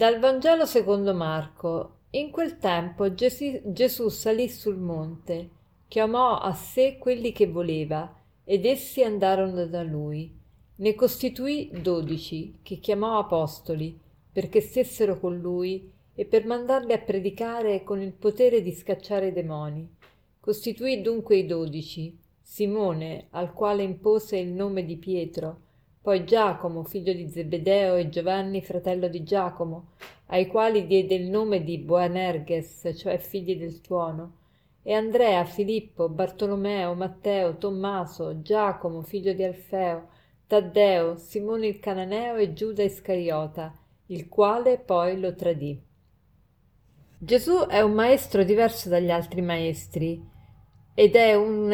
Dal Vangelo secondo Marco. In quel tempo Gesù, Gesù salì sul monte, chiamò a sé quelli che voleva, ed essi andarono da lui. Ne costituì dodici, che chiamò apostoli, perché stessero con lui e per mandarli a predicare con il potere di scacciare i demoni. Costituì dunque i dodici, Simone, al quale impose il nome di Pietro, poi Giacomo, figlio di Zebedeo, e Giovanni, fratello di Giacomo, ai quali diede il nome di Boanerges, cioè figli del tuono, e Andrea, Filippo, Bartolomeo, Matteo, Tommaso, Giacomo, figlio di Alfeo, Taddeo, Simone il Cananeo e Giuda Iscariota, il quale poi lo tradì. Gesù è un maestro diverso dagli altri maestri ed è un,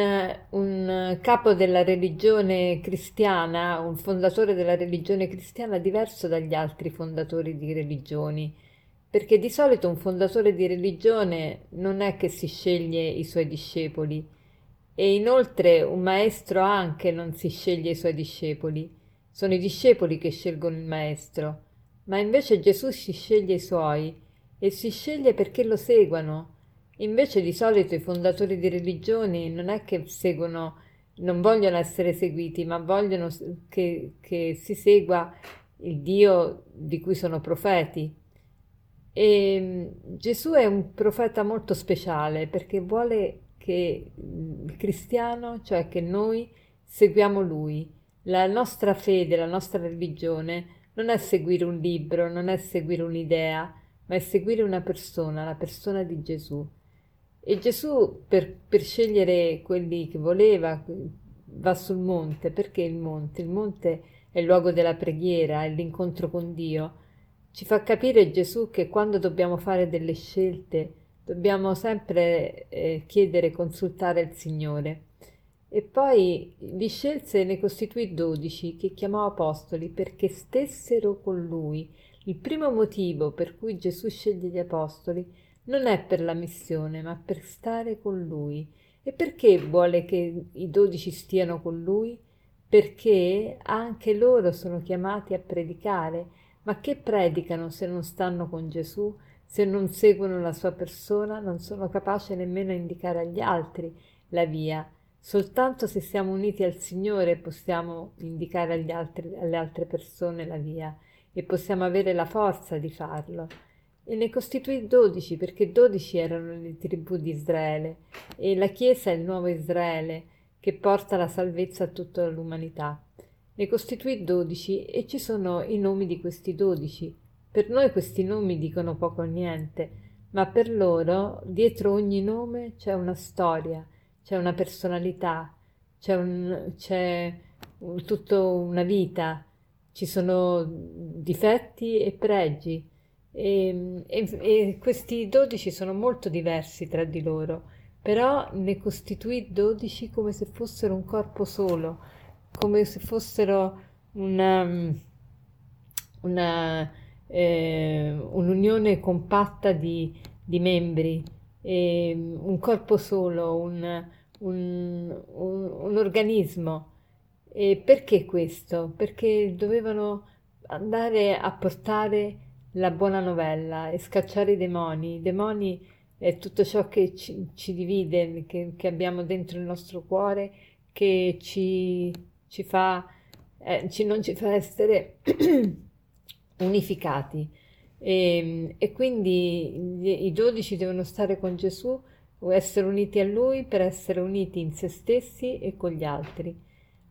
un, capo della religione cristiana, un fondatore della religione cristiana diverso dagli altri fondatori di religioni, perché di solito un fondatore di religione non è che si sceglie i suoi discepoli. E inoltre un maestro anche non si sceglie i suoi discepoli, sono i discepoli che scelgono il maestro, ma invece Gesù si sceglie i suoi e si sceglie perché lo seguano Invece di solito i fondatori di religioni non è che seguono, non vogliono essere seguiti, ma vogliono che, che si segua il Dio di cui sono profeti. E mm, Gesù è un profeta molto speciale perché vuole che il cristiano, cioè che noi seguiamo lui. La nostra fede, la nostra religione non è seguire un libro, non è seguire un'idea, ma è seguire una persona, la persona di Gesù. E Gesù, per, per scegliere quelli che voleva, va sul monte. Perché il monte? Il monte è il luogo della preghiera, è l'incontro con Dio. Ci fa capire Gesù che quando dobbiamo fare delle scelte dobbiamo sempre eh, chiedere, consultare il Signore. E poi li scelse e ne costituì dodici, che chiamò apostoli, perché stessero con lui. Il primo motivo per cui Gesù sceglie gli apostoli non è per la missione, ma per stare con lui. E perché vuole che i dodici stiano con lui? Perché anche loro sono chiamati a predicare, ma che predicano se non stanno con Gesù, se non seguono la sua persona, non sono capaci nemmeno a indicare agli altri la via. Soltanto se siamo uniti al Signore possiamo indicare altri, alle altre persone la via e possiamo avere la forza di farlo e ne costituì dodici perché dodici erano le tribù di Israele e la Chiesa è il nuovo Israele che porta la salvezza a tutta l'umanità. Ne costituì dodici e ci sono i nomi di questi dodici. Per noi questi nomi dicono poco o niente, ma per loro dietro ogni nome c'è una storia, c'è una personalità, c'è, un, c'è un, tutta una vita, ci sono difetti e pregi e, e, e questi dodici sono molto diversi tra di loro, però ne costituì dodici come se fossero un corpo solo, come se fossero una, una, eh, un'unione compatta di, di membri, eh, un corpo solo, un, un, un, un organismo. E perché questo? Perché dovevano andare a portare la buona novella e scacciare i demoni. I demoni è tutto ciò che ci, ci divide, che, che, abbiamo dentro il nostro cuore, che ci, ci fa, eh, ci, non ci fa essere unificati. E, e quindi i dodici devono stare con Gesù essere uniti a Lui per essere uniti in se stessi e con gli altri.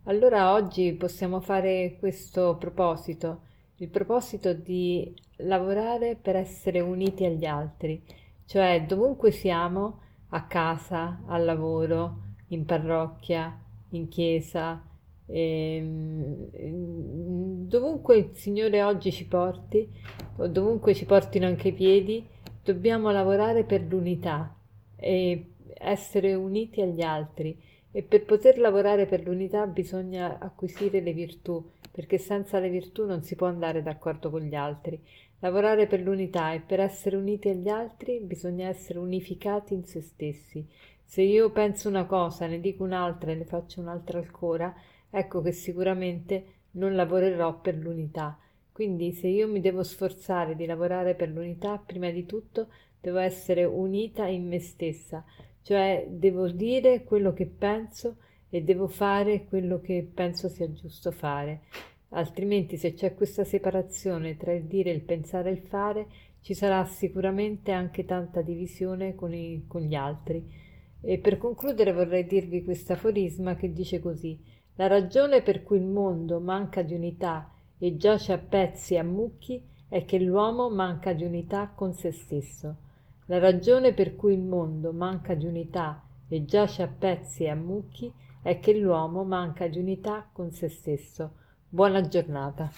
Allora oggi possiamo fare questo proposito il proposito di lavorare per essere uniti agli altri, cioè dovunque siamo, a casa, al lavoro, in parrocchia, in chiesa, ehm, dovunque il Signore oggi ci porti, o dovunque ci portino anche i piedi, dobbiamo lavorare per l'unità e essere uniti agli altri. E per poter lavorare per l'unità bisogna acquisire le virtù perché senza le virtù non si può andare d'accordo con gli altri. Lavorare per l'unità e per essere uniti agli altri bisogna essere unificati in se stessi. Se io penso una cosa, ne dico un'altra e ne faccio un'altra ancora, ecco che sicuramente non lavorerò per l'unità. Quindi se io mi devo sforzare di lavorare per l'unità, prima di tutto devo essere unita in me stessa, cioè devo dire quello che penso e devo fare quello che penso sia giusto fare. Altrimenti se c'è questa separazione tra il dire, il pensare e il fare, ci sarà sicuramente anche tanta divisione con, i, con gli altri. E per concludere vorrei dirvi questo aforisma che dice così: La ragione per cui il mondo manca di unità e giace a pezzi e a mucchi è che l'uomo manca di unità con se stesso. La ragione per cui il mondo manca di unità e giace a pezzi e a mucchi è che l'uomo manca di unità con se stesso. Buona giornata.